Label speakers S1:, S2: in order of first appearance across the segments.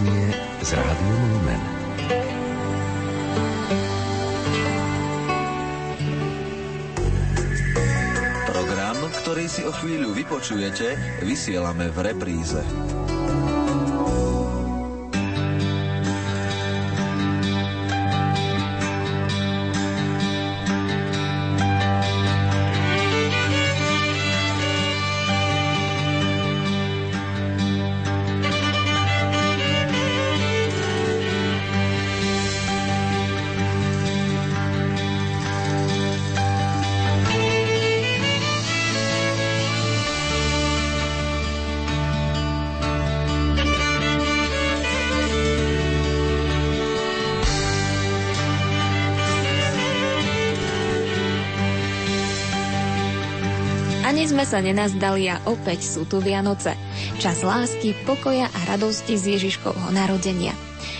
S1: Popoludnie z Rádiom Lumen.
S2: Program, ktorý si o chvíľu vypočujete, vysielame v repríze.
S3: Sa nenazdali a opäť sú tu Vianoce. Čas lásky, pokoja a radosti z Ježiškovho narodenia.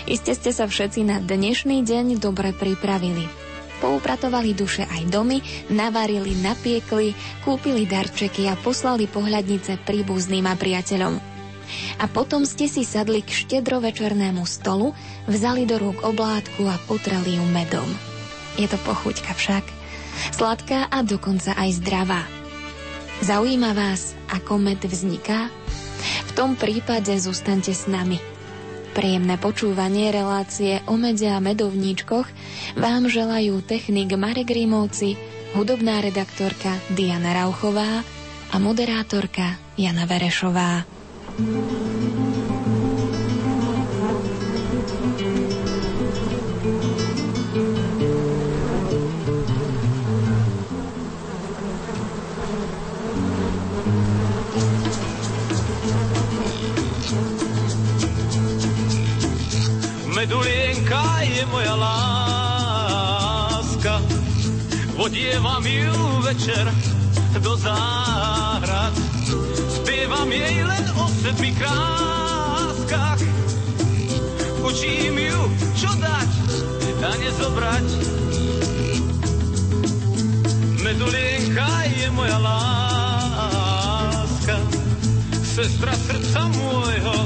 S3: Iste ste sa všetci na dnešný deň dobre pripravili. Poupratovali duše aj domy, navarili, napiekli, kúpili darčeky a poslali pohľadnice príbuzným a priateľom. A potom ste si sadli k štedrovečernému stolu, vzali do rúk oblátku a potreli ju medom. Je to pochuťka však. Sladká a dokonca aj zdravá. Zaujíma vás, ako med vzniká? V tom prípade zostaňte s nami. Príjemné počúvanie relácie o mede a medovníčkoch vám želajú technik Marek Rímovci, hudobná redaktorka Diana Rauchová a moderátorka Jana Verešová.
S4: Medulienka je moja láska, vodievam ju večer do záhrad. Spievam jej len o sedmi kráskach, učím ju, čo dať a nezobrať. Medulienka je moja láska, sestra srdca môjho,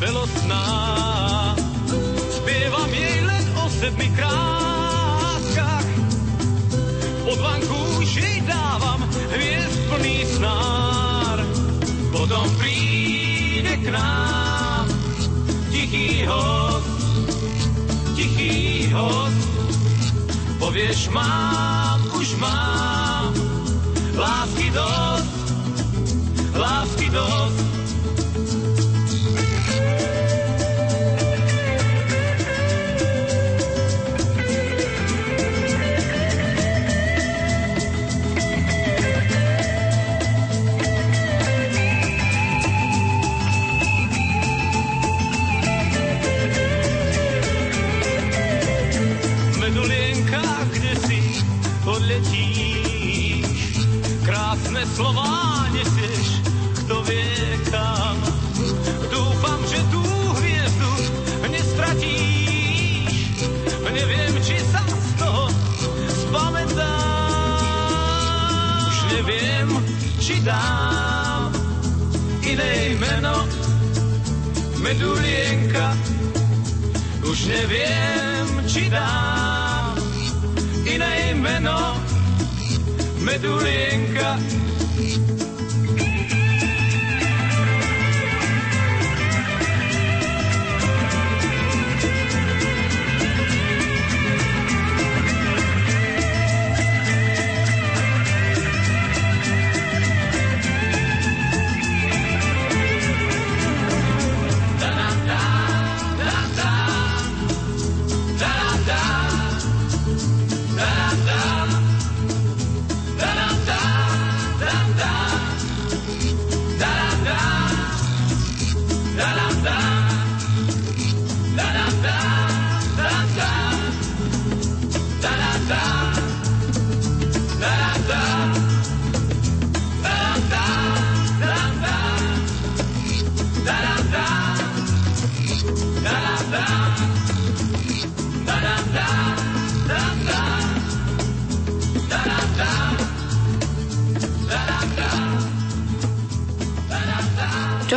S4: belosná. Sedmi kráskach, pod jej dávam hviezd plný snár. Potom príde k nám tichý host, tichý host, povieš mám, už mám, lásky dosť, lásky dosť. Krásne slová nesieš, kto vie kam. Dúfam, že tú hviezdu nestratíš, neviem, či sa z toho spamätáš. Už neviem, či dám iné meno, medulienka, už neviem, či dám iné meno, medulienka.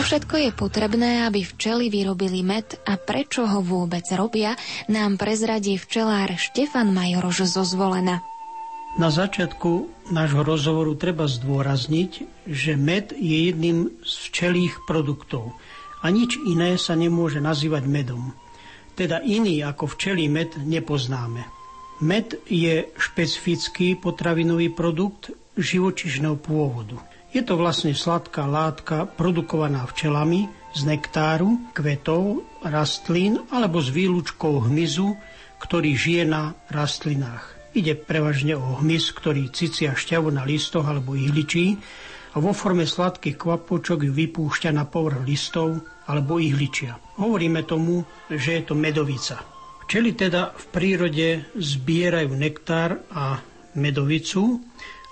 S3: Všetko je potrebné, aby včely vyrobili med a prečo ho vôbec robia, nám prezradí včelár Štefan Majorož zo Zvolena.
S5: Na začiatku nášho rozhovoru treba zdôrazniť, že med je jedným z včelých produktov a nič iné sa nemôže nazývať medom. Teda iný ako včelí med nepoznáme. Med je špecifický potravinový produkt živočišného pôvodu. Je to vlastne sladká látka produkovaná včelami z nektáru, kvetov, rastlín alebo z výlučkou hmyzu, ktorý žije na rastlinách. Ide prevažne o hmyz, ktorý cicia šťavu na listoch alebo ihličí a vo forme sladkých kvapôčok ju vypúšťa na povrch listov alebo ihličia. Hovoríme tomu, že je to medovica. Včely teda v prírode zbierajú nektár a medovicu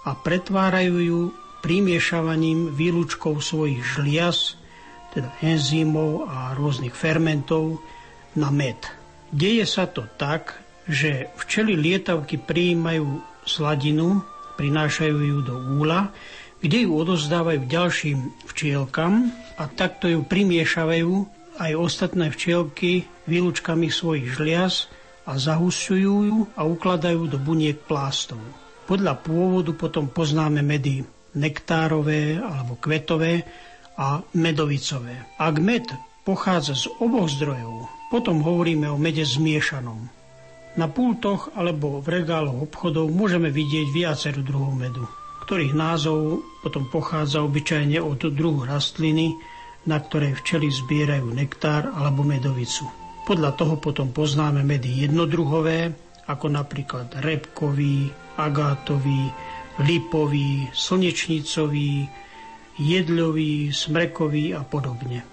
S5: a pretvárajú ju primiešavaním výlučkov svojich žliaz, teda enzymov a rôznych fermentov, na med. Deje sa to tak, že včely lietavky prijímajú sladinu, prinášajú ju do úla, kde ju odozdávajú ďalším včielkam a takto ju primiešavajú aj ostatné včielky výlučkami svojich žliaz a zahusujú ju a ukladajú do buniek plástov. Podľa pôvodu potom poznáme medy nektárové alebo kvetové a medovicové. Ak med pochádza z oboch zdrojov, potom hovoríme o mede zmiešanom. Na pultoch alebo v regáloch obchodov môžeme vidieť viacero druhov medu, ktorých názov potom pochádza obyčajne od druhu rastliny, na ktorej včely zbierajú nektár alebo medovicu. Podľa toho potom poznáme medy jednodruhové, ako napríklad repkový, agátový, lipový, slnečnicový, jedľový, smrekový a podobne.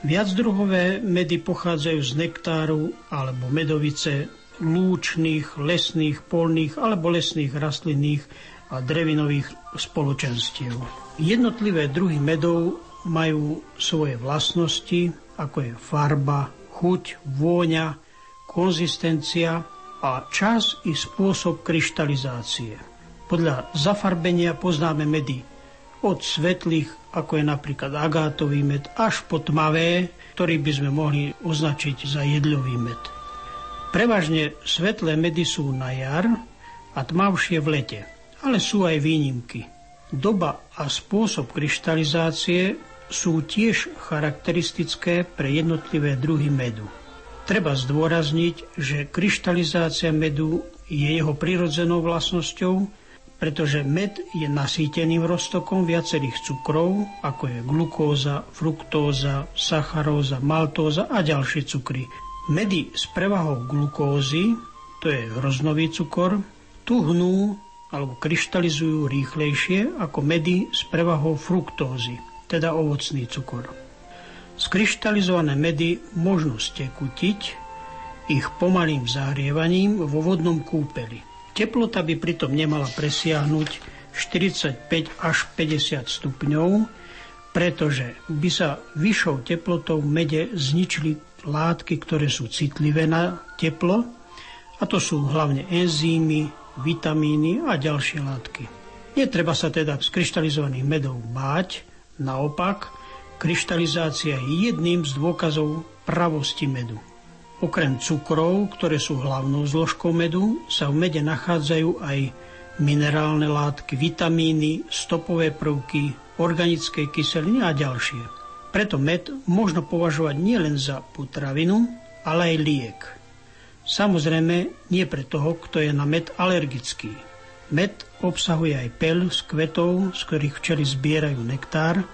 S5: Viacdruhové medy pochádzajú z nektáru alebo medovice lúčných, lesných, polných alebo lesných rastlinných a drevinových spoločenstiev. Jednotlivé druhy medov majú svoje vlastnosti, ako je farba, chuť, vôňa, konzistencia a čas i spôsob kryštalizácie. Podľa zafarbenia poznáme medy od svetlých, ako je napríklad agátový med, až po tmavé, ktorý by sme mohli označiť za jedľový med. Prevažne svetlé medy sú na jar a tmavšie v lete, ale sú aj výnimky. Doba a spôsob kryštalizácie sú tiež charakteristické pre jednotlivé druhy medu. Treba zdôrazniť, že kryštalizácia medu je jeho prirodzenou vlastnosťou pretože med je nasýteným roztokom viacerých cukrov, ako je glukóza, fruktóza, sacharóza, maltóza a ďalšie cukry. Medy s prevahou glukózy, to je hroznový cukor, tuhnú alebo kryštalizujú rýchlejšie ako medy s prevahou fruktózy, teda ovocný cukor. Skryštalizované medy možno stekutiť ich pomalým zahrievaním vo vodnom kúpeli. Teplota by pritom nemala presiahnuť 45 až 50 stupňov, pretože by sa vyššou teplotou mede zničili látky, ktoré sú citlivé na teplo, a to sú hlavne enzymy, vitamíny a ďalšie látky. Netreba sa teda z kryštalizovaných medov báť, naopak, kryštalizácia je jedným z dôkazov pravosti medu. Okrem cukrov, ktoré sú hlavnou zložkou medu, sa v mede nachádzajú aj minerálne látky, vitamíny, stopové prvky, organické kyseliny a ďalšie. Preto med možno považovať nielen za potravinu, ale aj liek. Samozrejme, nie pre toho, kto je na med alergický. Med obsahuje aj pel z kvetov, z ktorých včely zbierajú nektár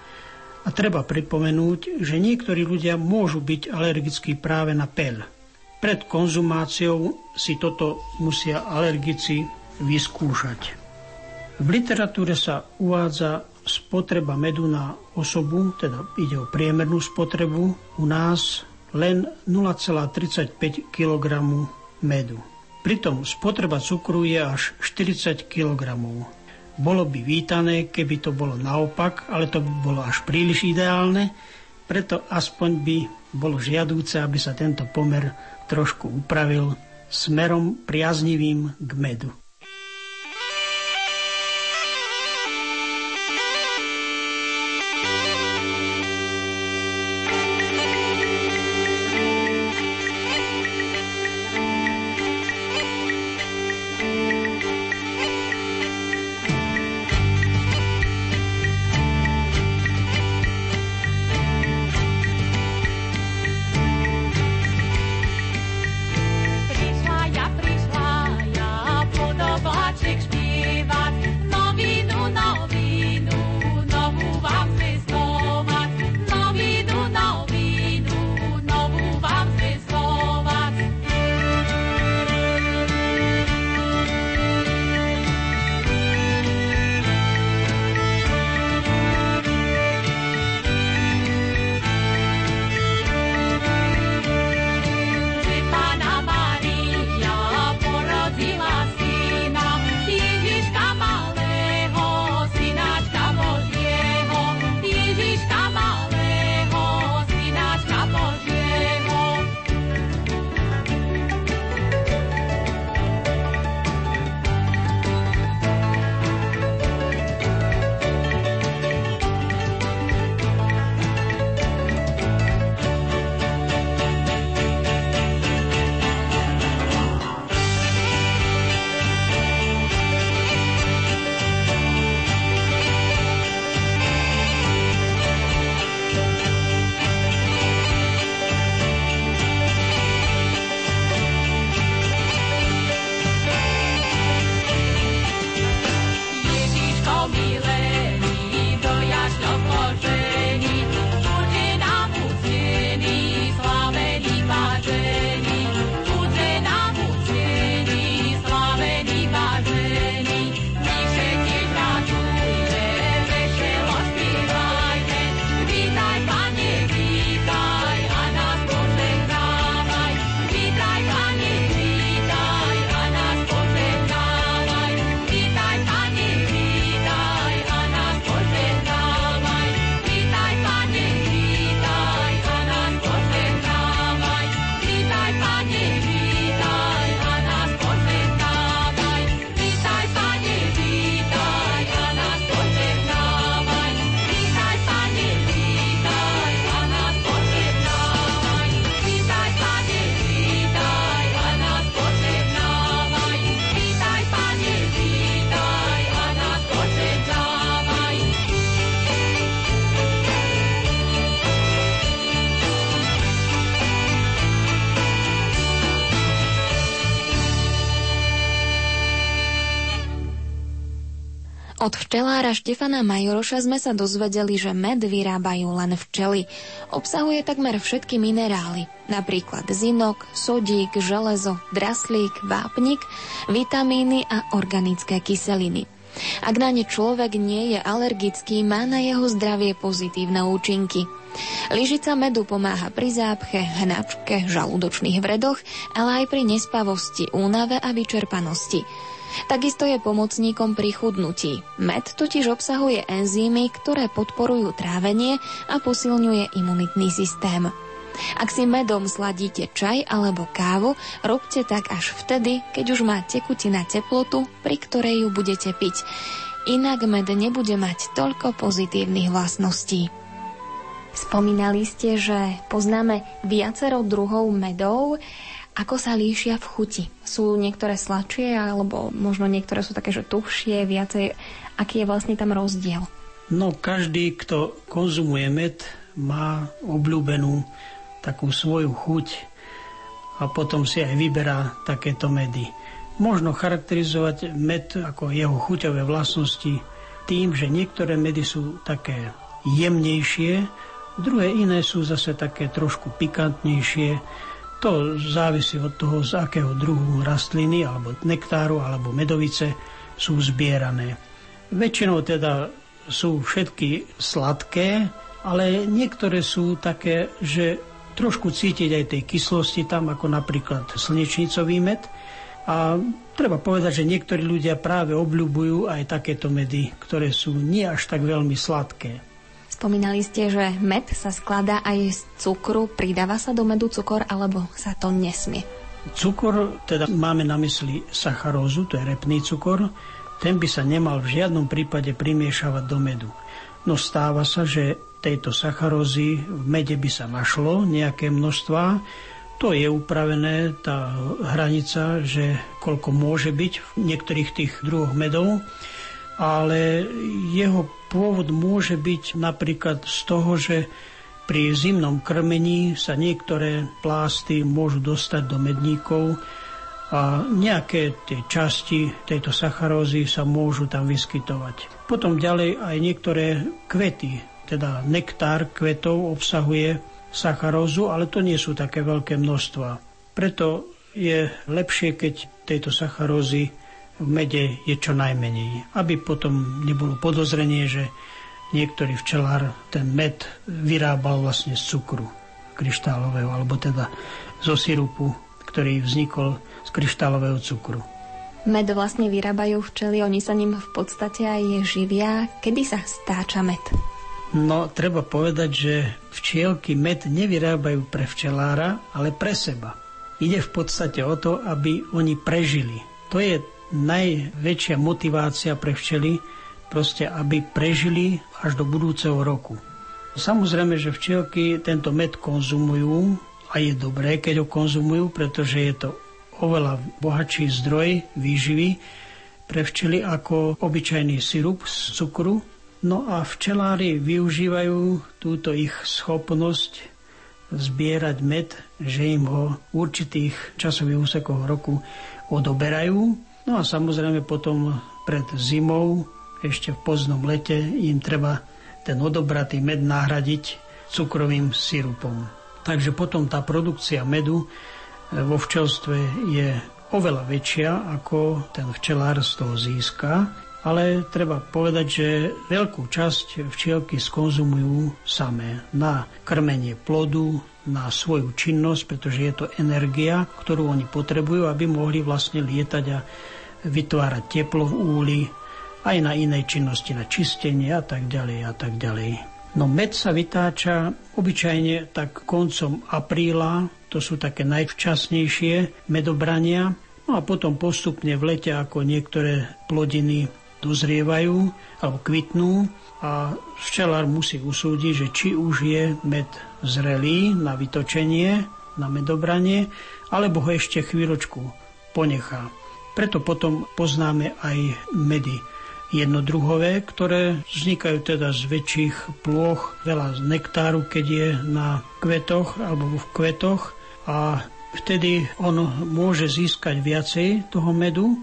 S5: a treba pripomenúť, že niektorí ľudia môžu byť alergickí práve na pel – pred konzumáciou si toto musia alergici vyskúšať. V literatúre sa uvádza spotreba medu na osobu, teda ide o priemernú spotrebu, u nás len 0,35 kg medu. Pritom spotreba cukru je až 40 kg. Bolo by vítané, keby to bolo naopak, ale to by bolo až príliš ideálne, preto aspoň by bolo žiadúce, aby sa tento pomer trošku upravil smerom priaznivým k medu.
S3: Od včelára Štefana Majoroša sme sa dozvedeli, že med vyrábajú len včely. Obsahuje takmer všetky minerály, napríklad zinok, sodík, železo, draslík, vápnik, vitamíny a organické kyseliny. Ak na ne človek nie je alergický, má na jeho zdravie pozitívne účinky. Lyžica medu pomáha pri zápche, hnačke, žalúdočných vredoch, ale aj pri nespavosti, únave a vyčerpanosti. Takisto je pomocníkom pri chudnutí. Med totiž obsahuje enzymy, ktoré podporujú trávenie a posilňuje imunitný systém. Ak si medom sladíte čaj alebo kávu, robte tak až vtedy, keď už má tekutina teplotu, pri ktorej ju budete piť. Inak med nebude mať toľko pozitívnych vlastností. Spomínali ste, že poznáme viacero druhov medov. Ako sa líšia v chuti? Sú niektoré sladšie, alebo možno niektoré sú také, že tuhšie, viacej. Aký je vlastne tam rozdiel?
S5: No, každý, kto konzumuje med, má obľúbenú takú svoju chuť a potom si aj vyberá takéto medy. Možno charakterizovať med ako jeho chuťové vlastnosti tým, že niektoré medy sú také jemnejšie, druhé iné sú zase také trošku pikantnejšie, to závisí od toho, z akého druhu rastliny, alebo nektáru, alebo medovice sú zbierané. Väčšinou teda sú všetky sladké, ale niektoré sú také, že trošku cítiť aj tej kyslosti tam, ako napríklad slnečnicový med. A treba povedať, že niektorí ľudia práve obľúbujú aj takéto medy, ktoré sú nie až tak veľmi sladké.
S3: Spomínali ste, že med sa skladá aj z cukru. Pridáva sa do medu cukor, alebo sa to nesmie?
S5: Cukor, teda máme na mysli sacharózu, to je repný cukor, ten by sa nemal v žiadnom prípade primiešavať do medu. No stáva sa, že tejto sacharózy v mede by sa našlo nejaké množstva. To je upravené, tá hranica, že koľko môže byť v niektorých tých druhoch medov ale jeho pôvod môže byť napríklad z toho, že pri zimnom krmení sa niektoré plásty môžu dostať do medníkov a nejaké tie časti tejto sacharózy sa môžu tam vyskytovať. Potom ďalej aj niektoré kvety, teda nektár kvetov obsahuje sacharózu, ale to nie sú také veľké množstva. Preto je lepšie, keď tejto sacharózy v mede je čo najmenej, aby potom nebolo podozrenie, že niektorý včelár ten med vyrábal vlastne z cukru kryštálového, alebo teda zo sirupu, ktorý vznikol z kryštálového cukru.
S3: Med vlastne vyrábajú včely, oni sa ním v podstate aj živia. Kedy sa stáča med?
S5: No, treba povedať, že včielky med nevyrábajú pre včelára, ale pre seba. Ide v podstate o to, aby oni prežili. To je najväčšia motivácia pre včely, proste aby prežili až do budúceho roku. Samozrejme, že včielky tento med konzumujú a je dobré, keď ho konzumujú, pretože je to oveľa bohatší zdroj výživy pre včely ako obyčajný sirup z cukru. No a včelári využívajú túto ich schopnosť zbierať med, že im ho v určitých časových úsekoch roku odoberajú No a samozrejme potom pred zimou, ešte v poznom lete, im treba ten odobratý med nahradiť cukrovým sirupom. Takže potom tá produkcia medu e, vo včelstve je oveľa väčšia, ako ten včelár z toho získa, ale treba povedať, že veľkú časť včielky skonzumujú samé na krmenie plodu, na svoju činnosť, pretože je to energia, ktorú oni potrebujú, aby mohli vlastne lietať a vytvárať teplo v úli, aj na inej činnosti, na čistenie a tak ďalej a tak ďalej. No med sa vytáča obyčajne tak koncom apríla, to sú také najvčasnejšie medobrania, no a potom postupne v lete, ako niektoré plodiny dozrievajú alebo kvitnú a včelár musí usúdiť, že či už je med zrelý na vytočenie, na medobranie, alebo ho ešte chvíľočku ponechá. Preto potom poznáme aj medy jednodruhové, ktoré vznikajú teda z väčších plôch, veľa z nektáru, keď je na kvetoch alebo v kvetoch a vtedy on môže získať viacej toho medu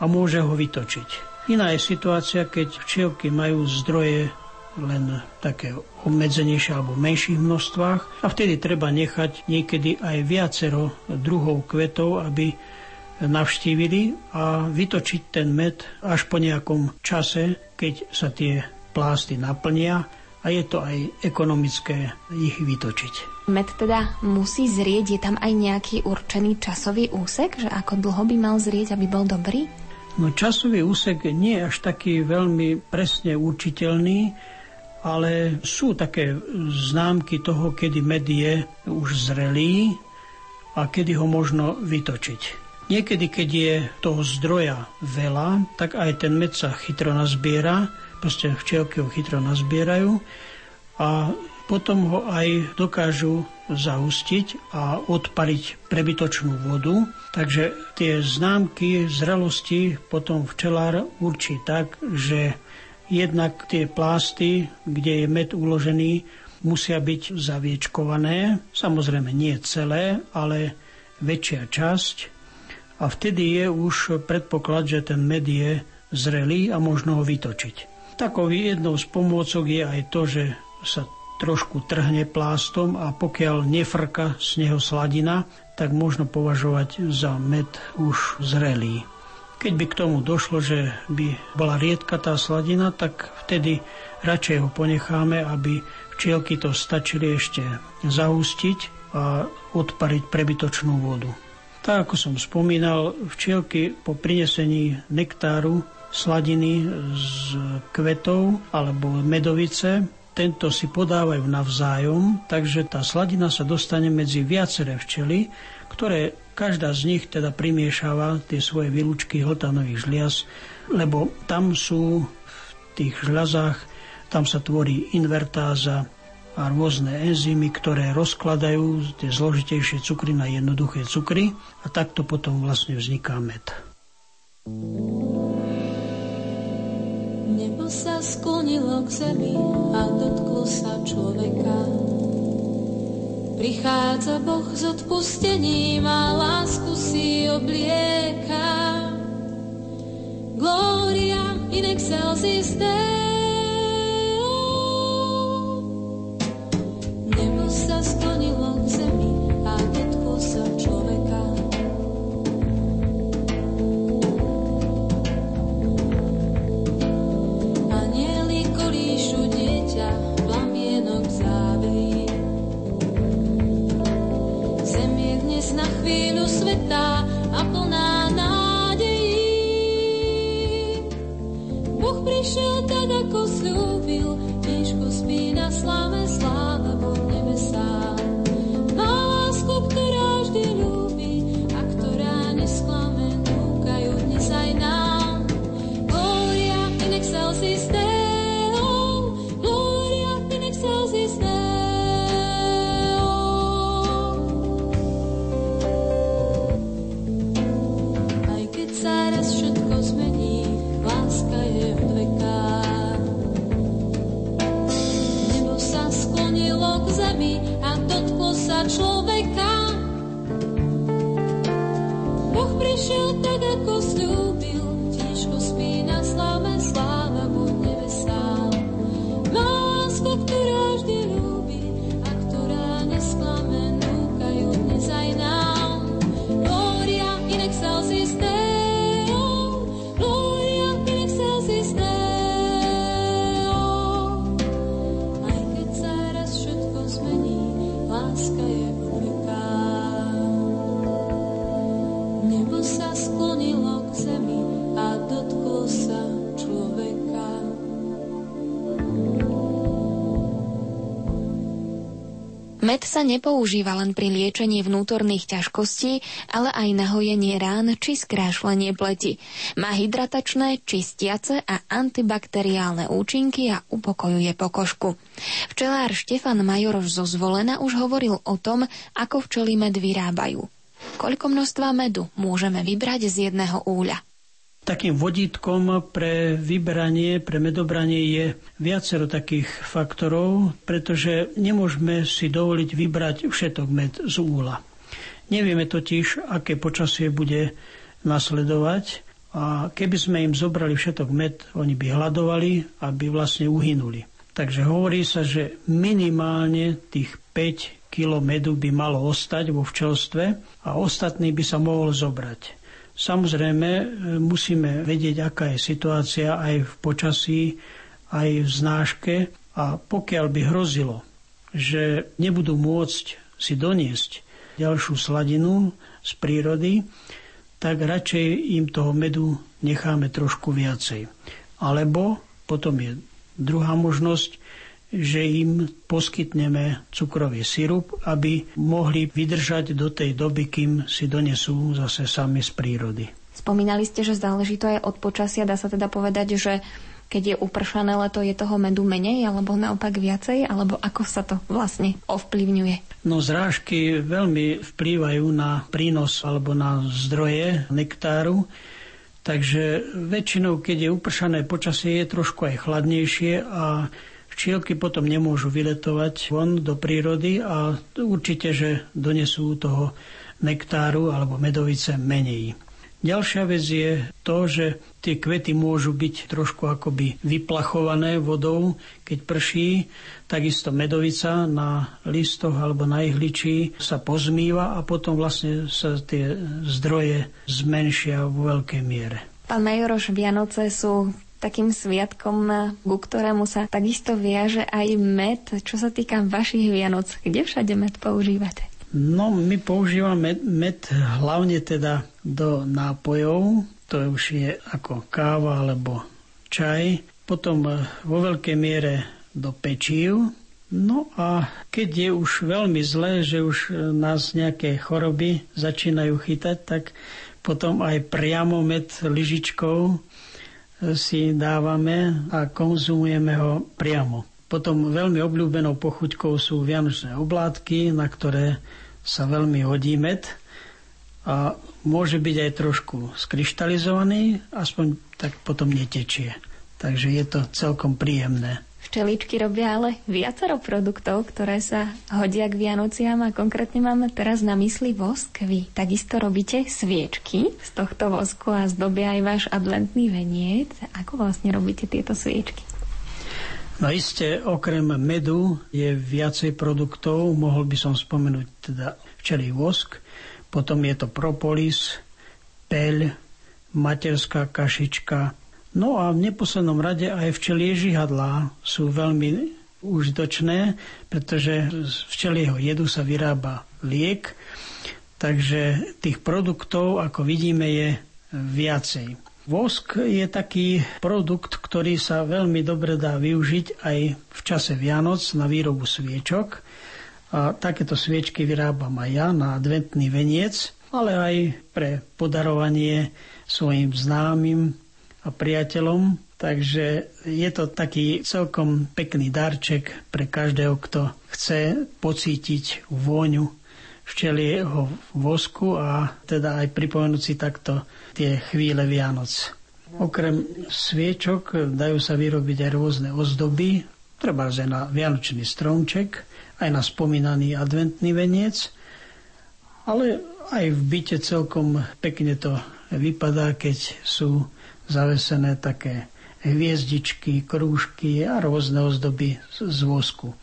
S5: a môže ho vytočiť. Iná je situácia, keď včielky majú zdroje len také obmedzenejšie alebo menších množstvách a vtedy treba nechať niekedy aj viacero druhov kvetov, aby navštívili a vytočiť ten med až po nejakom čase, keď sa tie plásty naplnia a je to aj ekonomické ich vytočiť.
S3: Med teda musí zrieť, je tam aj nejaký určený časový úsek, že ako dlho by mal zrieť, aby bol dobrý?
S5: No časový úsek nie je až taký veľmi presne určiteľný, ale sú také známky toho, kedy med je už zrelý a kedy ho možno vytočiť. Niekedy, keď je toho zdroja veľa, tak aj ten med sa chytro nazbiera, proste včielky ho chytro nazbierajú a potom ho aj dokážu zahustiť a odpaliť prebytočnú vodu. Takže tie známky zrelosti potom včelár určí tak, že jednak tie plásty, kde je med uložený, musia byť zaviečkované. Samozrejme nie celé, ale väčšia časť. A vtedy je už predpoklad, že ten med je zrelý a možno ho vytočiť. Takový jednou z pomôcok je aj to, že sa trošku trhne plástom a pokiaľ nefrka z neho sladina, tak možno považovať za med už zrelý. Keď by k tomu došlo, že by bola riedka tá sladina, tak vtedy radšej ho ponecháme, aby včielky to stačili ešte zahustiť a odpariť prebytočnú vodu. Tak ako som spomínal, včielky po prinesení nektáru, sladiny z kvetov alebo medovice tento si podávajú navzájom, takže tá sladina sa dostane medzi viaceré včely, ktoré každá z nich teda primiešava tie svoje výlučky hltanových žliaz, lebo tam sú v tých žľazách, tam sa tvorí invertáza a rôzne enzymy, ktoré rozkladajú tie zložitejšie cukry na jednoduché cukry a takto potom vlastne vzniká med.
S6: Nebo sa sklonilo k zemi a dotklo sa človeka. Prichádza Boh s odpustením a lásku si oblieka. Gloria in excelsis Deo.
S3: Med sa nepoužíva len pri liečení vnútorných ťažkostí, ale aj na hojenie rán či skrášlenie pleti. Má hydratačné, čistiace a antibakteriálne účinky a upokojuje pokožku. Včelár Štefan Majoroš zo Zvolena už hovoril o tom, ako včely med vyrábajú. Koľko množstva medu môžeme vybrať z jedného úľa?
S5: Takým vodítkom pre vyberanie, pre medobranie je viacero takých faktorov, pretože nemôžeme si dovoliť vybrať všetok med z úla. Nevieme totiž, aké počasie bude nasledovať a keby sme im zobrali všetok med, oni by hľadovali a by vlastne uhynuli. Takže hovorí sa, že minimálne tých 5 kg medu by malo ostať vo včelstve a ostatný by sa mohol zobrať. Samozrejme, e, musíme vedieť, aká je situácia aj v počasí, aj v znáške a pokiaľ by hrozilo, že nebudú môcť si doniesť ďalšiu sladinu z prírody, tak radšej im toho medu necháme trošku viacej. Alebo potom je druhá možnosť, že im poskytneme cukrový sirup, aby mohli vydržať do tej doby, kým si donesú zase sami z prírody.
S3: Spomínali ste, že záleží to aj od počasia. Dá sa teda povedať, že keď je upršané leto, je toho medu menej alebo naopak viacej, alebo ako sa to vlastne ovplyvňuje?
S5: No zrážky veľmi vplývajú na prínos alebo na zdroje nektáru. Takže väčšinou, keď je upršané počasie, je trošku aj chladnejšie a včielky potom nemôžu vyletovať von do prírody a určite, že donesú toho nektáru alebo medovice menej. Ďalšia vec je to, že tie kvety môžu byť trošku akoby vyplachované vodou, keď prší. Takisto medovica na listoch alebo na ihličí sa pozmýva a potom vlastne sa tie zdroje zmenšia vo veľkej miere.
S3: Pán Majoroš, Vianoce sú takým sviatkom, ku ktorému sa takisto viaže aj med. Čo sa týka vašich Vianoc, kde všade med používate?
S5: No, my používame med, med hlavne teda do nápojov, to už je ako káva alebo čaj, potom eh, vo veľkej miere do pečív, No a keď je už veľmi zlé, že už eh, nás nejaké choroby začínajú chytať, tak potom aj priamo med lyžičkou si dávame a konzumujeme ho priamo. Potom veľmi obľúbenou pochuťkou sú vianočné oblátky, na ktoré sa veľmi hodí med a môže byť aj trošku skryštalizovaný, aspoň tak potom netečie. Takže je to celkom príjemné.
S3: Včeličky robia ale viacero produktov, ktoré sa hodia k Vianociam a konkrétne máme teraz na mysli vosk. Vy takisto robíte sviečky z tohto vosku a zdobia aj váš adventný veniec. Ako vlastne robíte tieto sviečky?
S5: No iste, okrem medu je viacej produktov, mohol by som spomenúť teda včelý vosk, potom je to propolis, peľ, materská kašička, no a v neposlednom rade aj včelie žihadlá sú veľmi užitočné, pretože z včelieho jedu sa vyrába liek, takže tých produktov, ako vidíme, je viacej. Vosk je taký produkt, ktorý sa veľmi dobre dá využiť aj v čase Vianoc na výrobu sviečok. A takéto sviečky vyrábam aj ja na adventný veniec, ale aj pre podarovanie svojim známym a priateľom. Takže je to taký celkom pekný darček pre každého, kto chce pocítiť vôňu včelieho vosku a teda aj pripomenúť si takto tie chvíle Vianoc. Okrem sviečok dajú sa vyrobiť aj rôzne ozdoby, treba aj na vianočný stromček, aj na spomínaný adventný veniec, ale aj v byte celkom pekne to vypadá, keď sú zavesené také hviezdičky, krúžky a rôzne ozdoby z vosku.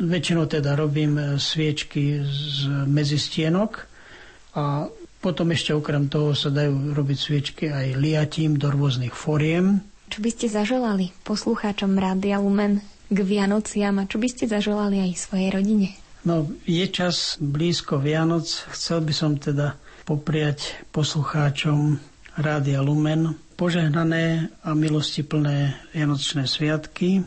S5: Väčšinou teda robím e, sviečky z medzistienok a potom ešte okrem toho sa dajú robiť sviečky aj liatím do rôznych foriem.
S3: Čo by ste zaželali poslucháčom Rádia Lumen k Vianociam a čo by ste zaželali aj svojej rodine?
S5: No, je čas blízko Vianoc. Chcel by som teda popriať poslucháčom Rádia Lumen požehnané a milostiplné Vianočné sviatky,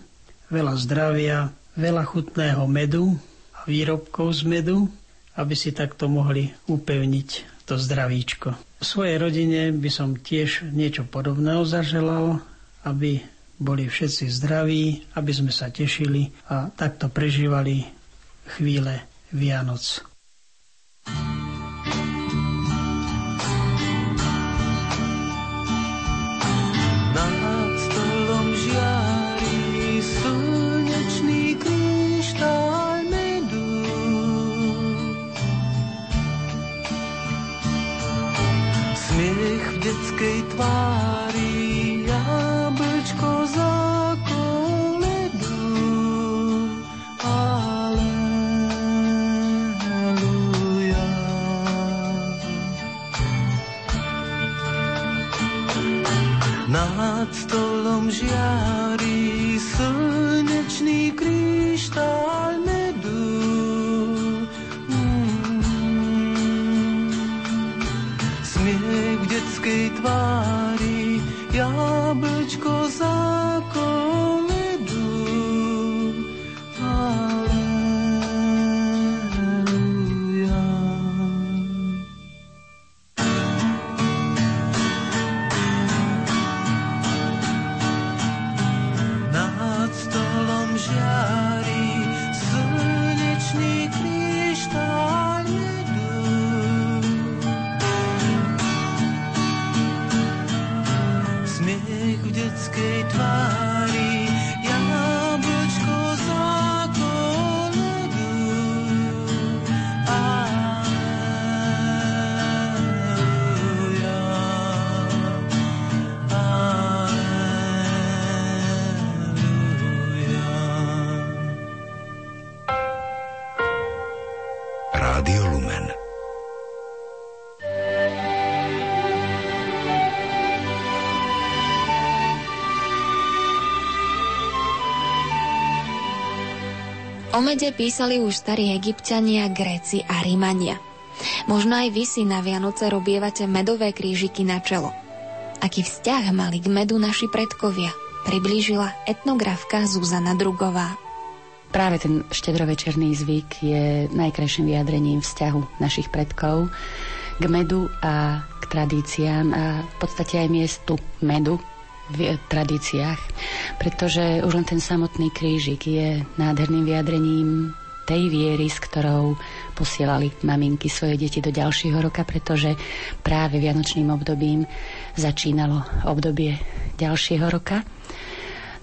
S5: veľa zdravia, veľa chutného medu a výrobkov z medu, aby si takto mohli upevniť to zdravíčko. V svojej rodine by som tiež niečo podobného zaželal, aby boli všetci zdraví, aby sme sa tešili a takto prežívali chvíle Vianoc.
S7: Detskej tvári
S3: O mede písali už starí egyptiania, Gréci a Rímania. Možno aj vy si na Vianoce robievate medové krížiky na čelo. Aký vzťah mali k medu naši predkovia, priblížila etnografka Zuzana Drugová.
S8: Práve ten štedrovečerný zvyk je najkrajším vyjadrením vzťahu našich predkov k medu a k tradíciám a v podstate aj miestu medu v tradíciách, pretože už len ten samotný krížik je nádherným vyjadrením tej viery, s ktorou posielali maminky svoje deti do ďalšieho roka, pretože práve vianočným obdobím začínalo obdobie ďalšieho roka.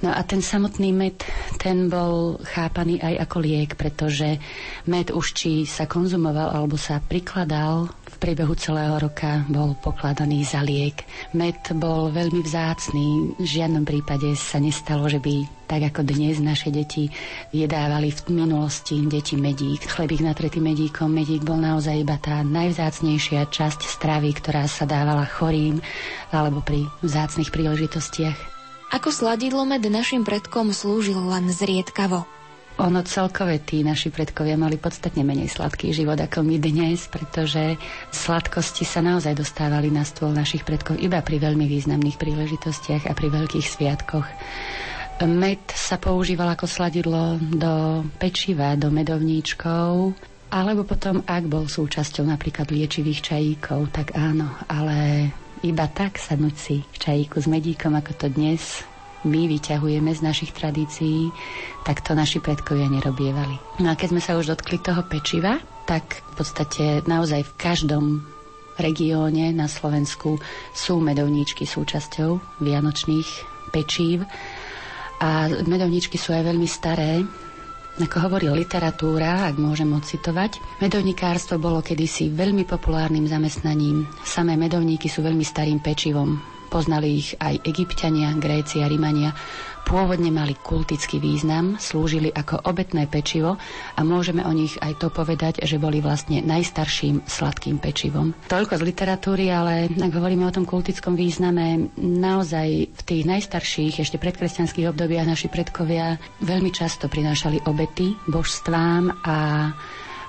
S8: No a ten samotný med, ten bol chápaný aj ako liek, pretože med už či sa konzumoval alebo sa prikladal v priebehu celého roka, bol pokladaný za liek. Med bol veľmi vzácný, v žiadnom prípade sa nestalo, že by tak ako dnes naše deti jedávali v minulosti deti medík. Chlebík natretý medíkom, medík bol naozaj iba tá najvzácnejšia časť stravy, ktorá sa dávala chorým alebo pri vzácnych príležitostiach.
S3: Ako sladidlo med našim predkom slúžil len zriedkavo.
S8: Ono celkové tí naši predkovia mali podstatne menej sladký život ako my dnes, pretože sladkosti sa naozaj dostávali na stôl našich predkov iba pri veľmi významných príležitostiach a pri veľkých sviatkoch. Med sa používal ako sladidlo do pečiva, do medovníčkov, alebo potom, ak bol súčasťou napríklad liečivých čajíkov, tak áno, ale iba tak sadnúť si k čajíku s medíkom, ako to dnes my vyťahujeme z našich tradícií, tak to naši predkovia nerobievali. No a keď sme sa už dotkli toho pečiva, tak v podstate naozaj v každom regióne na Slovensku sú medovníčky súčasťou vianočných pečív. A medovníčky sú aj veľmi staré, ako hovorí literatúra, ak môžem ocitovať, medovníkárstvo bolo kedysi veľmi populárnym zamestnaním. Samé medovníky sú veľmi starým pečivom. Poznali ich aj egyptiania, gréci a rimania. Pôvodne mali kultický význam, slúžili ako obetné pečivo a môžeme o nich aj to povedať, že boli vlastne najstarším sladkým pečivom. Toľko z literatúry, ale ak hovoríme o tom kultickom význame, naozaj v tých najstarších, ešte predkresťanských obdobiach naši predkovia veľmi často prinášali obety božstvám a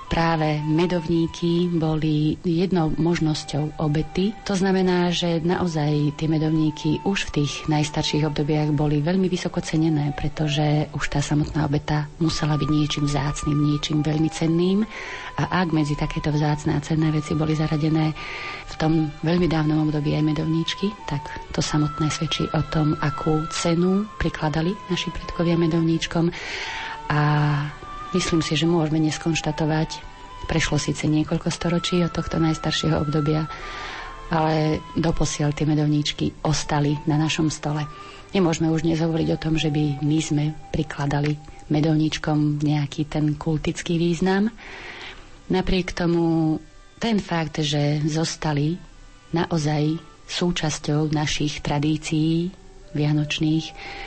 S8: práve medovníky boli jednou možnosťou obety. To znamená, že naozaj tie medovníky už v tých najstarších obdobiach boli veľmi vysoko cenené, pretože už tá samotná obeta musela byť niečím vzácným, niečím veľmi cenným. A ak medzi takéto vzácne a cenné veci boli zaradené v tom veľmi dávnom období aj medovníčky, tak to samotné svedčí o tom, akú cenu prikladali naši predkovia medovníčkom. A Myslím si, že môžeme dnes konštatovať, prešlo síce niekoľko storočí od tohto najstaršieho obdobia, ale doposiaľ tie medovníčky ostali na našom stole. Nemôžeme už dnes o tom, že by my sme prikladali medovníčkom nejaký ten kultický význam. Napriek tomu ten fakt, že zostali naozaj súčasťou našich tradícií vianočných,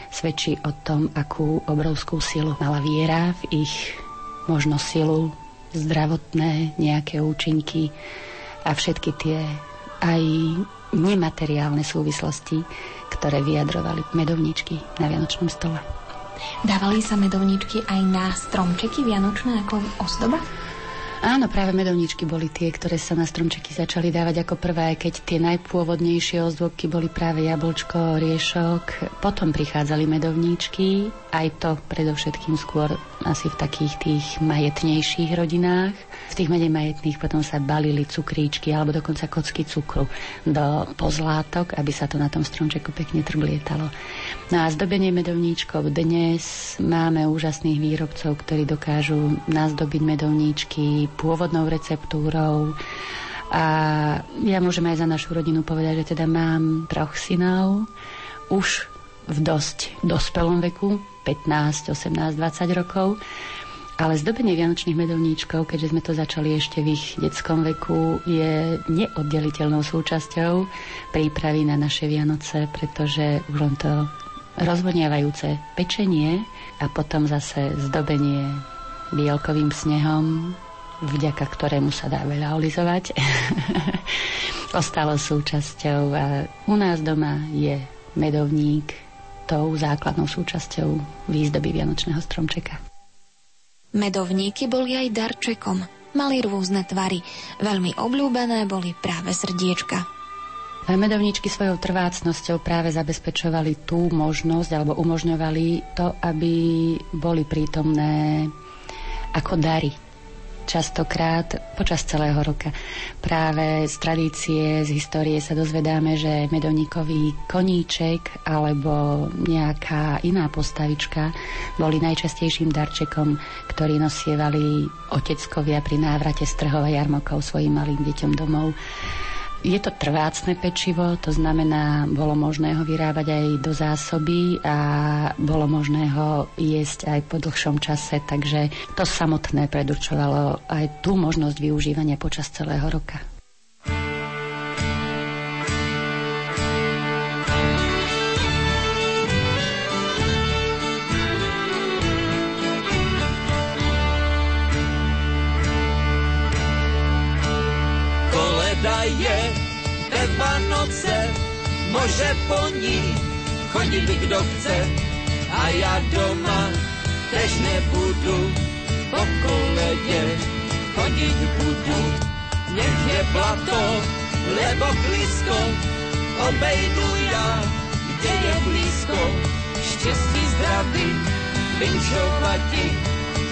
S8: svedčí o tom, akú obrovskú silu mala viera v ich možno silu, zdravotné nejaké účinky a všetky tie aj nemateriálne súvislosti, ktoré vyjadrovali medovničky na Vianočnom stole.
S3: Dávali sa medovničky aj na stromčeky vianočné ako ozdoba?
S8: Áno, práve medovničky boli tie, ktoré sa na stromčeky začali dávať ako prvé, keď tie najpôvodnejšie ozdôbky boli práve jablčko, riešok. Potom prichádzali medovníčky, aj to predovšetkým skôr asi v takých tých majetnejších rodinách. V tých menej majetných potom sa balili cukríčky alebo dokonca kocky cukru do pozlátok, aby sa to na tom stromčeku pekne trblietalo. No a zdobenie medovníčkov dnes máme úžasných výrobcov, ktorí dokážu nazdobiť medovníčky pôvodnou receptúrou, a ja môžem aj za našu rodinu povedať, že teda mám troch synov, už v dosť dospelom veku, 15, 18, 20 rokov. Ale zdobenie vianočných medovníčkov, keďže sme to začali ešte v ich detskom veku, je neoddeliteľnou súčasťou prípravy na naše Vianoce, pretože už len to rozvoniavajúce pečenie a potom zase zdobenie bielkovým snehom, vďaka ktorému sa dá veľa olizovať, ostalo súčasťou u nás doma je medovník tou základnou súčasťou výzdoby Vianočného stromčeka.
S3: Medovníky boli aj darčekom. Mali rôzne tvary. Veľmi obľúbené boli práve srdiečka.
S8: Medovníčky svojou trvácnosťou práve zabezpečovali tú možnosť alebo umožňovali to, aby boli prítomné ako dary častokrát počas celého roka. Práve z tradície, z histórie sa dozvedáme, že medovníkový koníček alebo nejaká iná postavička boli najčastejším darčekom, ktorý nosievali oteckovia pri návrate z trhov a jarmokov svojim malým deťom domov. Je to trvácne pečivo, to znamená, bolo možné ho vyrábať aj do zásoby a bolo možné ho jesť aj po dlhšom čase, takže to samotné predurčovalo aj tú možnosť využívania počas celého roka.
S4: Vánoce, môže po ní chodiť kdo chce. A ja doma tež nebudu po koledě chodiť budu. Nech je plato, lebo blízko, obejdu ja, kde je blízko. Štěstí zdraví, vinčovati,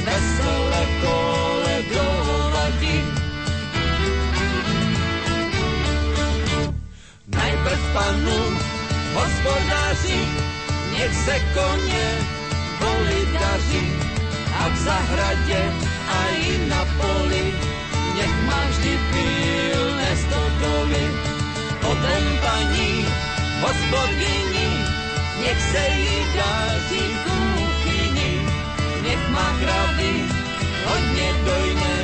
S4: veselé koledovati. Najprv panu hospodáři, nech se koně boli daří a v zahradě a i na poli nech má vždy pilné stodoly. Potom paní hospodyni, nech se jí daří kuchyni, nech má kravy hodně dojné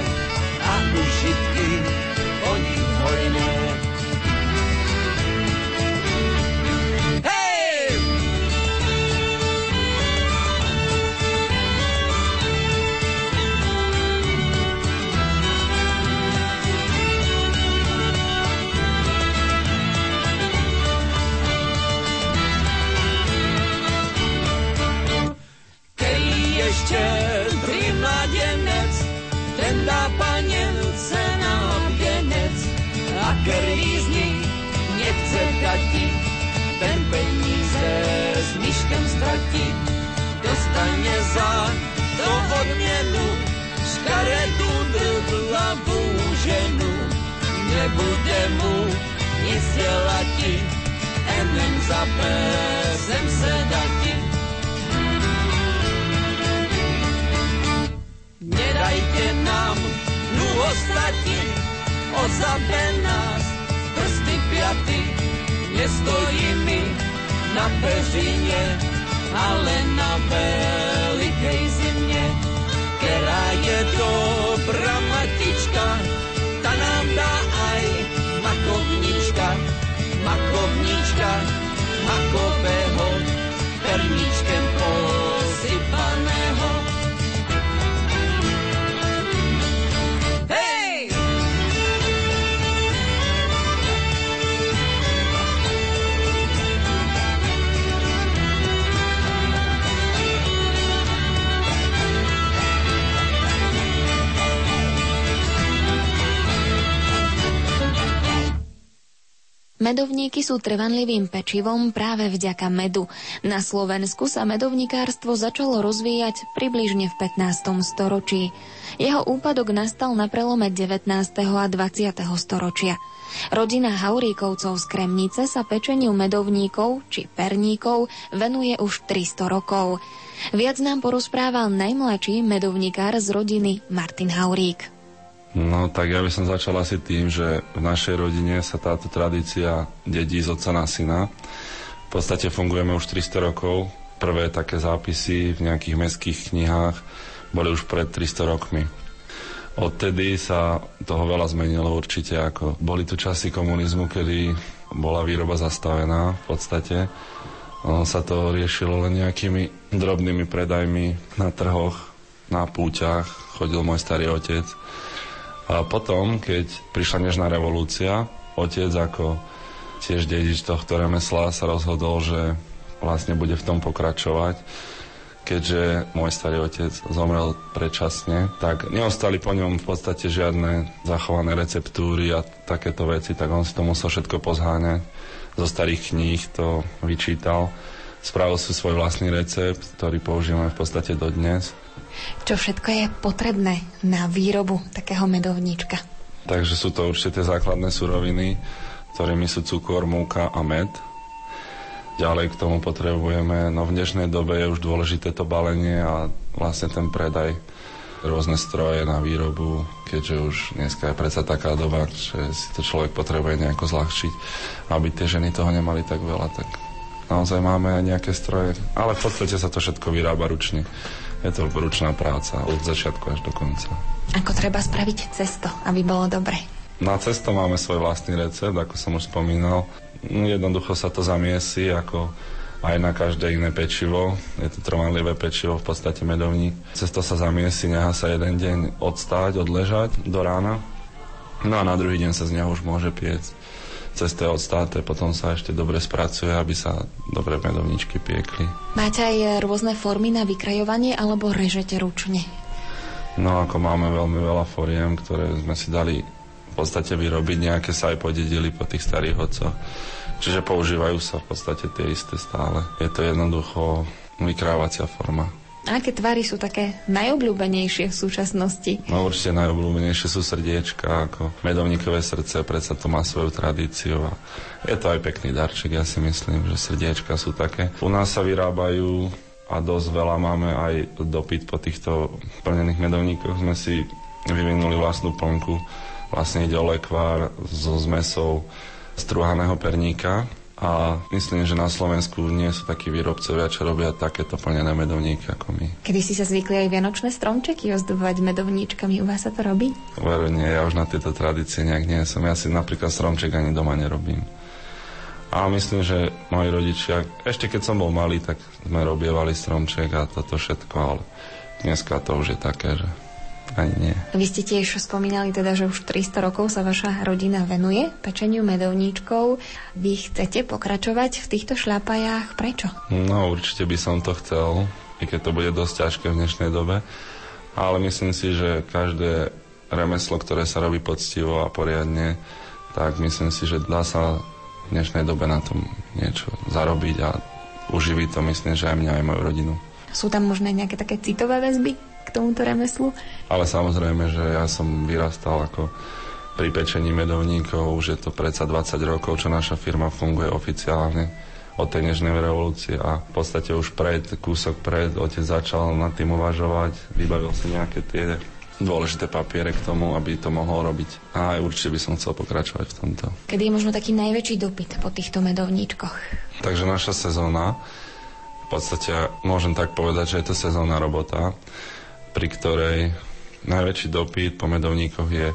S4: a ušitky o nich hojné. Ten peníze s myškem stratí. Dostane za to odměnu, škaredú drhlavú ženu. Nebude mu nic dělati, enem za pésem se dati. Nedajte nám ostatní, ozabe nás prsty piaty. Nestojí mi na peřine, ale na velikej zimě, která je dobrá matička, ta nám dá aj makovnička, makovnička, makového perníčkem pol.
S3: Medovníky sú trvanlivým pečivom práve vďaka medu. Na Slovensku sa medovníkárstvo začalo rozvíjať približne v 15. storočí. Jeho úpadok nastal na prelome 19. a 20. storočia. Rodina Hauríkovcov z Kremnice sa pečeniu medovníkov či perníkov venuje už 300 rokov. Viac nám porozprával najmladší medovníkár z rodiny Martin Haurík.
S9: No tak ja by som začal asi tým, že v našej rodine sa táto tradícia dedí z otca na syna. V podstate fungujeme už 300 rokov. Prvé také zápisy v nejakých mestských knihách boli už pred 300 rokmi. Odtedy sa toho veľa zmenilo určite, ako boli tu časy komunizmu, kedy bola výroba zastavená v podstate. Ono sa to riešilo len nejakými drobnými predajmi na trhoch, na púťach, chodil môj starý otec – a potom, keď prišla nežná revolúcia, otec ako tiež dedič tohto remesla sa rozhodol, že vlastne bude v tom pokračovať. Keďže môj starý otec zomrel predčasne, tak neostali po ňom v podstate žiadne zachované receptúry a takéto veci, tak on si to musel všetko pozháňať. Zo starých kníh to vyčítal. Spravil si svoj vlastný recept, ktorý používame v podstate dodnes
S3: čo všetko je potrebné na výrobu takého medovníčka?
S9: Takže sú to určite základné suroviny, ktorými sú cukor, múka a med. Ďalej k tomu potrebujeme, no v dnešnej dobe je už dôležité to balenie a vlastne ten predaj rôzne stroje na výrobu, keďže už dneska je predsa taká doba, že si to človek potrebuje nejako zľahčiť, aby tie ženy toho nemali tak veľa, tak naozaj máme aj nejaké stroje, ale v podstate sa to všetko vyrába ručne. Je to ručná práca od začiatku až do konca.
S3: Ako treba spraviť cesto, aby bolo dobre?
S9: Na cesto máme svoj vlastný recept, ako som už spomínal. Jednoducho sa to zamiesi ako aj na každé iné pečivo. Je to trvanlivé pečivo, v podstate medovník. Cesto sa zamiesi, neha sa jeden deň odstáť, odležať do rána. No a na druhý deň sa z neho už môže piecť cez odstáte potom sa ešte dobre spracuje, aby sa dobre medovničky piekli.
S3: Máte aj rôzne formy na vykrajovanie alebo režete ručne?
S9: No ako máme veľmi veľa foriem, ktoré sme si dali v podstate vyrobiť, nejaké sa aj podedili po tých starých hodcoch. Čiže používajú sa v podstate tie isté stále. Je to jednoducho vykrávacia forma.
S3: Aké tvary sú také najobľúbenejšie v súčasnosti?
S9: No určite najobľúbenejšie sú srdiečka, ako medovníkové srdce, predsa to má svoju tradíciu a je to aj pekný darček, ja si myslím, že srdiečka sú také. U nás sa vyrábajú a dosť veľa máme aj dopyt po týchto plnených medovníkoch. Sme si vyvinuli vlastnú plnku, vlastne ide o lekvár so zmesou struhaného perníka, a myslím, že na Slovensku nie sú takí výrobcovia, čo robia takéto plnené medovníky ako my.
S3: Kedy si sa zvykli aj vianočné stromčeky ozdobovať medovníčkami, u vás sa to robí?
S9: Veru nie, ja už na tieto tradície nejak nie som. Ja si napríklad stromček ani doma nerobím. A myslím, že moji rodičia, ešte keď som bol malý, tak sme robievali stromček a toto všetko, ale dneska to už je také, že ani nie.
S3: Vy ste tiež spomínali teda, že už 300 rokov sa vaša rodina venuje pečeniu medovníčkov. Vy chcete pokračovať v týchto šľapajách? Prečo?
S9: No určite by som to chcel, i keď to bude dosť ťažké v dnešnej dobe. Ale myslím si, že každé remeslo, ktoré sa robí poctivo a poriadne, tak myslím si, že dá sa v dnešnej dobe na tom niečo zarobiť a uživiť to, myslím, že aj mňa, aj moju rodinu.
S3: Sú tam možné nejaké také citové väzby? K tomuto remeslu.
S9: Ale samozrejme, že ja som vyrastal ako pri pečení medovníkov, už je to predsa 20 rokov, čo naša firma funguje oficiálne od tej nežnej revolúcie a v podstate už pred, kúsok pred, otec začal nad tým uvažovať, vybavil si nejaké tie dôležité papiere k tomu, aby to mohol robiť. A aj určite by som chcel pokračovať v tomto.
S3: Kedy je možno taký najväčší dopyt po týchto medovníčkoch?
S9: Takže naša sezóna, v podstate môžem tak povedať, že je to sezónna robota pri ktorej najväčší dopyt po medovníkoch je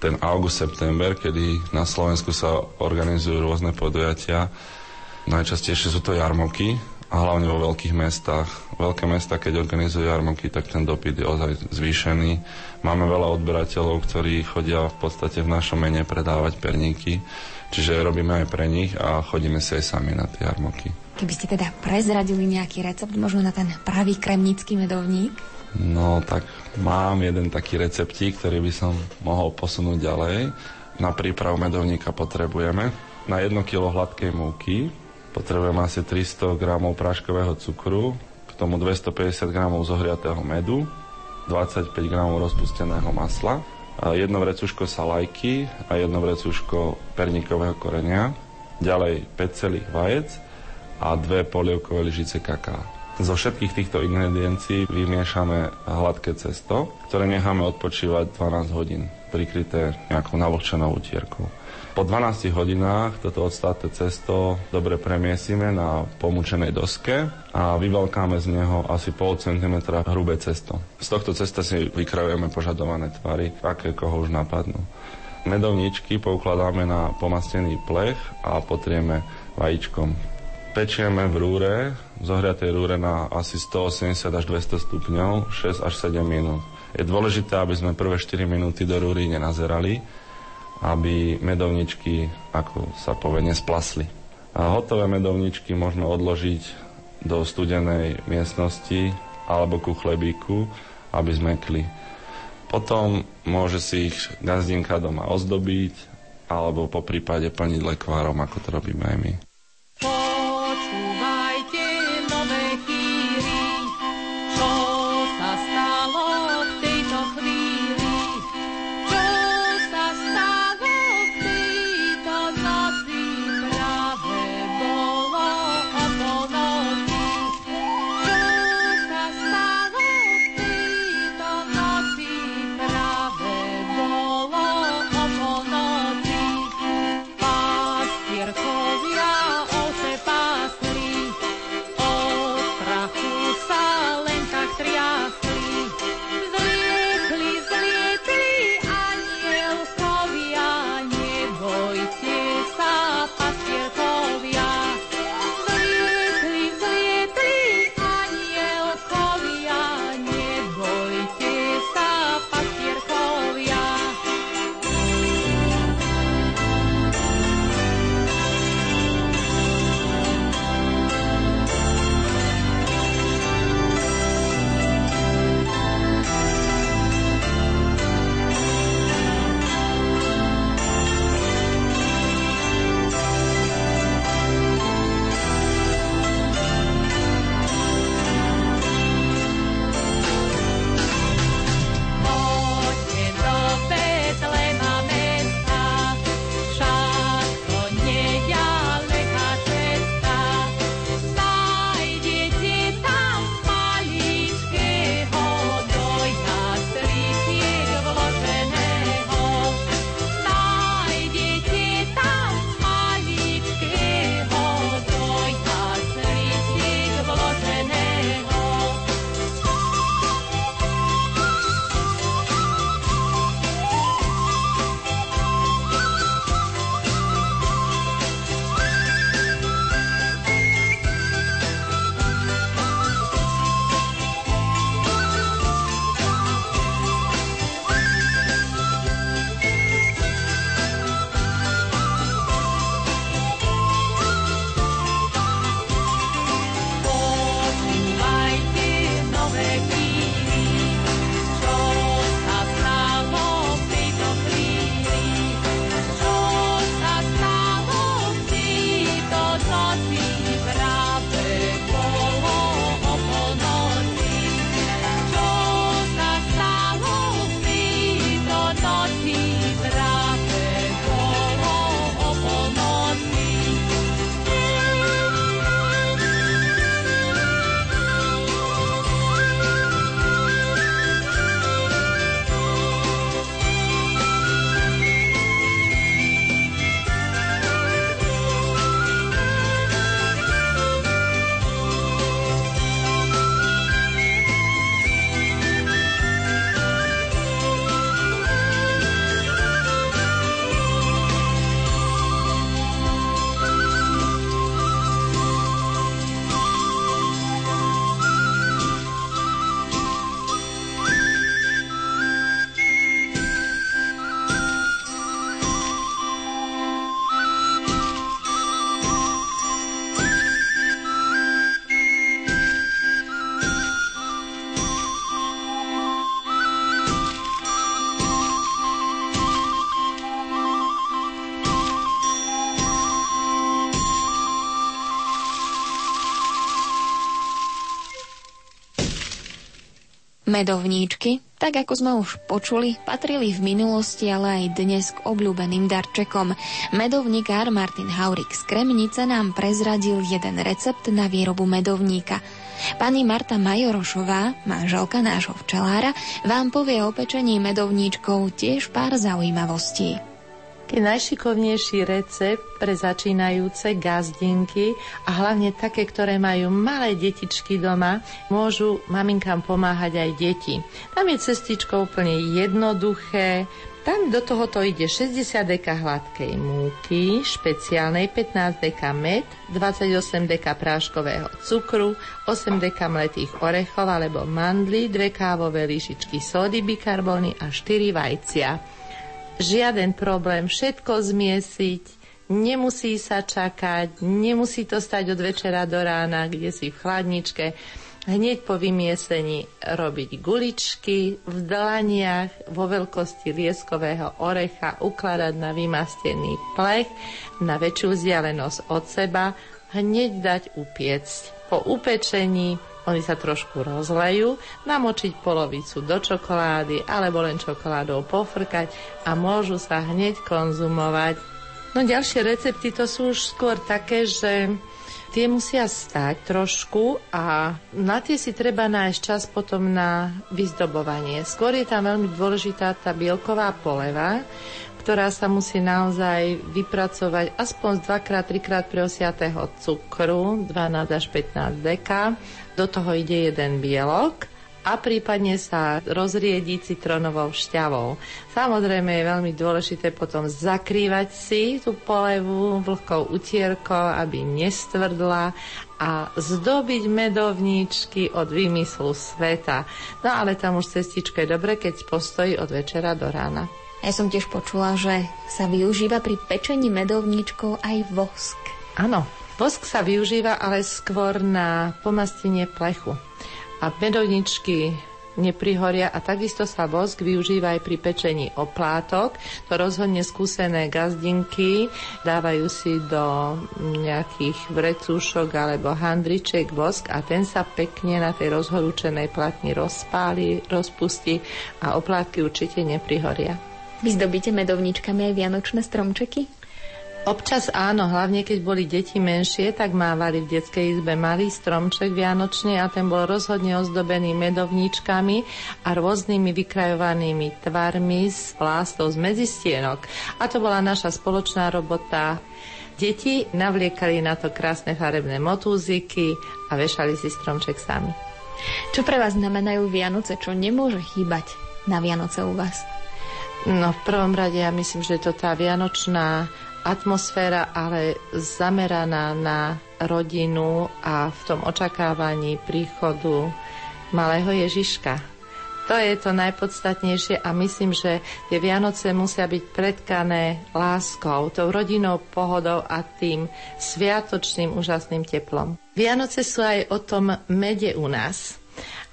S9: ten august-september, kedy na Slovensku sa organizujú rôzne podujatia. Najčastejšie sú to jarmoky a hlavne vo veľkých mestách. Veľké mesta, keď organizujú jarmoky, tak ten dopyt je ozaj zvýšený. Máme veľa odberateľov, ktorí chodia v podstate v našom mene predávať perníky, čiže robíme aj pre nich a chodíme si aj sami na tie jarmoky.
S3: Keby ste teda prezradili nejaký recept, možno na ten pravý kremnický medovník?
S9: No tak mám jeden taký receptík, ktorý by som mohol posunúť ďalej. Na prípravu medovníka potrebujeme Na 1 kg hladkej múky potrebujeme asi 300 g práškového cukru, k tomu 250 g zohriatého medu, 25 g rozpusteného masla, jedno vrecuško salajky a jedno vrecuško perníkového korenia, ďalej 5 celých vajec a dve polievkové lyžice kaká. Zo všetkých týchto ingrediencií vymiešame hladké cesto, ktoré necháme odpočívať 12 hodín, prikryté nejakou navlhčenou utierkou. Po 12 hodinách toto odstáte cesto dobre premiesime na pomúčenej doske a vyvalkáme z neho asi pol centimetra hrubé cesto. Z tohto cesta si vykrajujeme požadované tvary, aké koho už napadnú. Medovničky poukladáme na pomastený plech a potrieme vajíčkom. Pečieme v rúre, v zohriatej rúre na asi 180 až 200 stupňov, 6 až 7 minút. Je dôležité, aby sme prvé 4 minúty do rúry nenazerali, aby medovničky, ako sa povie, nesplasli. A hotové medovničky možno odložiť do studenej miestnosti alebo ku chlebíku, aby zmekli. Potom môže si ich gazdinka doma ozdobiť alebo po prípade plniť lekvárom, ako to robíme aj my.
S3: Medovníčky, tak ako sme už počuli, patrili v minulosti, ale aj dnes k obľúbeným darčekom. Medovníkár Martin Haurik z Kremnice nám prezradil jeden recept na výrobu medovníka. Pani Marta Majorošová, manželka nášho včelára, vám povie o pečení medovníčkov tiež pár zaujímavostí.
S10: Taký najšikovnejší recept pre začínajúce gazdinky a hlavne také, ktoré majú malé detičky doma, môžu maminkám pomáhať aj deti. Tam je cestičko úplne jednoduché, tam do tohoto ide 60 deka hladkej múky, špeciálnej 15 deka med, 28 deka práškového cukru, 8 deka mletých orechov alebo mandly, 2 kávové líšičky sódy bikarbóny a 4 vajcia žiaden problém, všetko zmiesiť, nemusí sa čakať, nemusí to stať od večera do rána, kde si v chladničke. Hneď po vymiesení robiť guličky v dlaniach vo veľkosti lieskového orecha, ukladať na vymastený plech na väčšiu vzdialenosť od seba, hneď dať upiecť. Po upečení oni sa trošku rozlejú, namočiť polovicu do čokolády alebo len čokoládou pofrkať a môžu sa hneď konzumovať. No ďalšie recepty to sú už skôr také, že tie musia stať trošku a na tie si treba nájsť čas potom na vyzdobovanie. Skôr je tam veľmi dôležitá tá bielková poleva, ktorá sa musí naozaj vypracovať aspoň z 2x, 3x preosiatého cukru, 12 až 15 deka. Do toho ide jeden bielok a prípadne sa rozriedi citronovou šťavou. Samozrejme je veľmi dôležité potom zakrývať si tú polevu vlhkou utierkou, aby nestvrdla a zdobiť medovníčky od výmyslu sveta. No ale tam už cestička je dobre, keď postojí od večera do rána.
S3: Ja som tiež počula, že sa využíva pri pečení medovníčkov aj vosk.
S10: Áno, vosk sa využíva ale skôr na pomastenie plechu. A medovničky neprihoria a takisto sa vosk využíva aj pri pečení oplátok. To rozhodne skúsené gazdinky dávajú si do nejakých vrecúšok alebo handriček vosk a ten sa pekne na tej rozhorúčenej platni rozpáli, rozpustí a oplátky určite neprihoria.
S3: Vyzdobíte medovničkami aj vianočné stromčeky?
S10: Občas áno, hlavne keď boli deti menšie, tak mávali v detskej izbe malý stromček vianočný a ten bol rozhodne ozdobený medovníčkami a rôznymi vykrajovanými tvarmi z plástov z medzistienok. A to bola naša spoločná robota. Deti navliekali na to krásne farebné motúziky a vešali si stromček sami.
S3: Čo pre vás znamenajú Vianoce, čo nemôže chýbať na Vianoce u vás?
S10: No v prvom rade ja myslím, že je to tá vianočná atmosféra, ale zameraná na rodinu a v tom očakávaní príchodu malého Ježiška. To je to najpodstatnejšie a myslím, že tie Vianoce musia byť predkané láskou, tou rodinou pohodou a tým sviatočným úžasným teplom. Vianoce sú aj o tom mede u nás.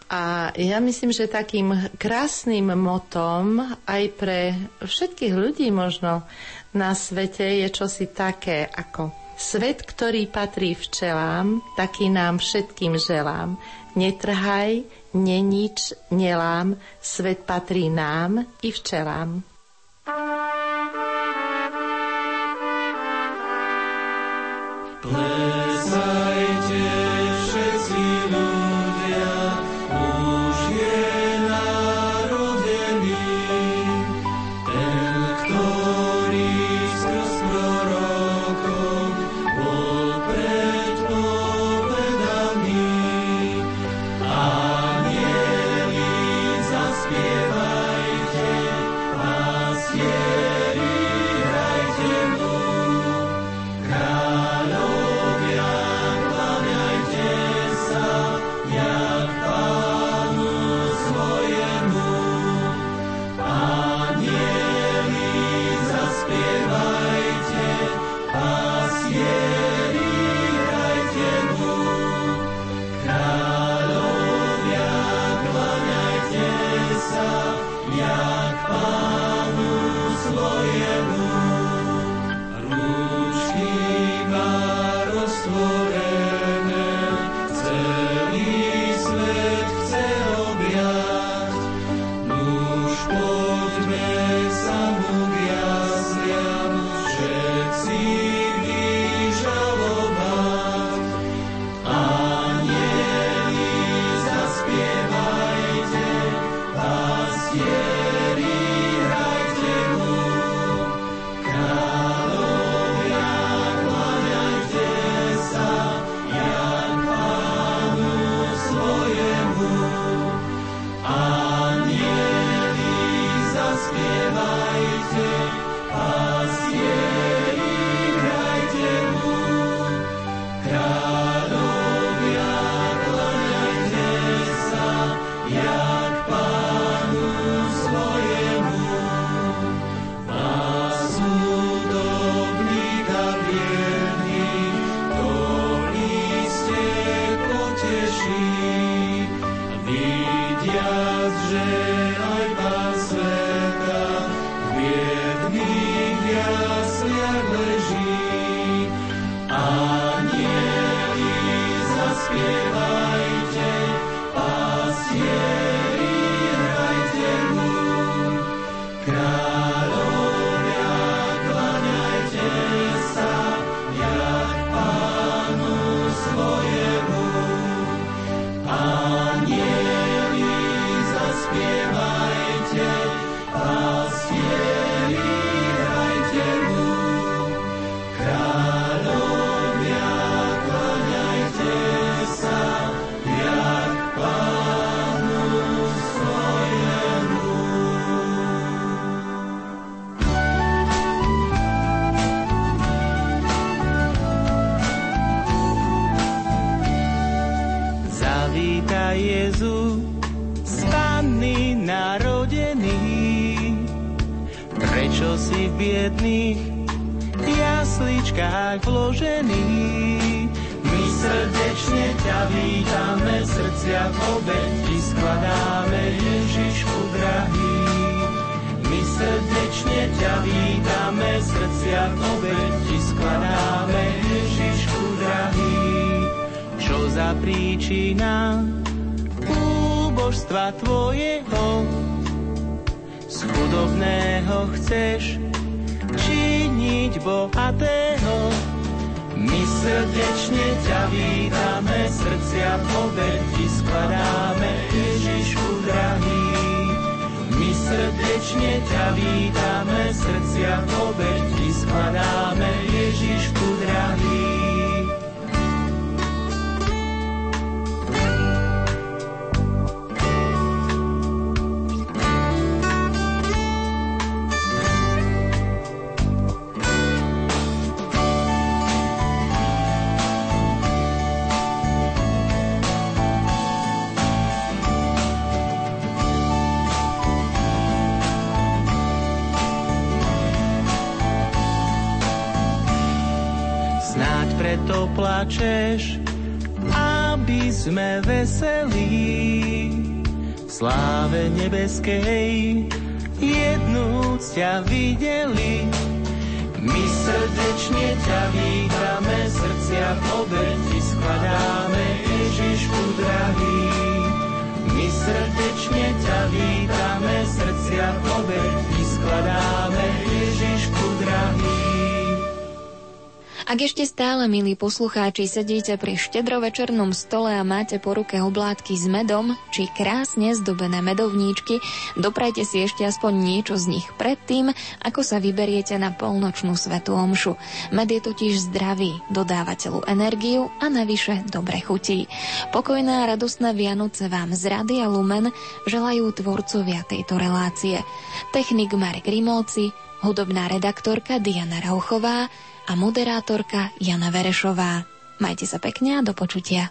S10: A ja myslím, že takým krásnym motom aj pre všetkých ľudí možno na svete je čosi také ako Svet, ktorý patrí včelám, taký nám všetkým želám. Netrhaj, nenič, nelám, svet patrí nám i včelám. Play.
S11: Príčina úbožstva tvojeho, z chudobného chceš činiť bohatého. My srdečne ťa vítame, srdcia v obeti skladáme, Ježišku drahý. My srdečne ťa vítame, srdcia v obeti skladáme, Ježišku drahý. Plačeš, aby sme veselí v sláve nebeskej jednú ťa videli. My srdečne ťa vítame, srdcia v obeti skladáme, Ježišku drahý. My srdečne ťa vítame, srdcia v obeti skladáme, Ježišku drahý.
S4: Ak ešte stále, milí poslucháči, sedíte pri štedrovečernom stole a máte po ruke oblátky s medom či krásne zdobené medovníčky, doprajte si ešte aspoň niečo z nich predtým, ako sa vyberiete na polnočnú svetú omšu. Med je totiž zdravý, dodáva telu energiu a navyše dobre chutí. Pokojná a radostná Vianoce vám z Rady a Lumen želajú tvorcovia tejto relácie. Technik Marek Rimolci, hudobná redaktorka Diana Rauchová, a moderátorka Jana Verešová. Majte sa pekne a do počutia.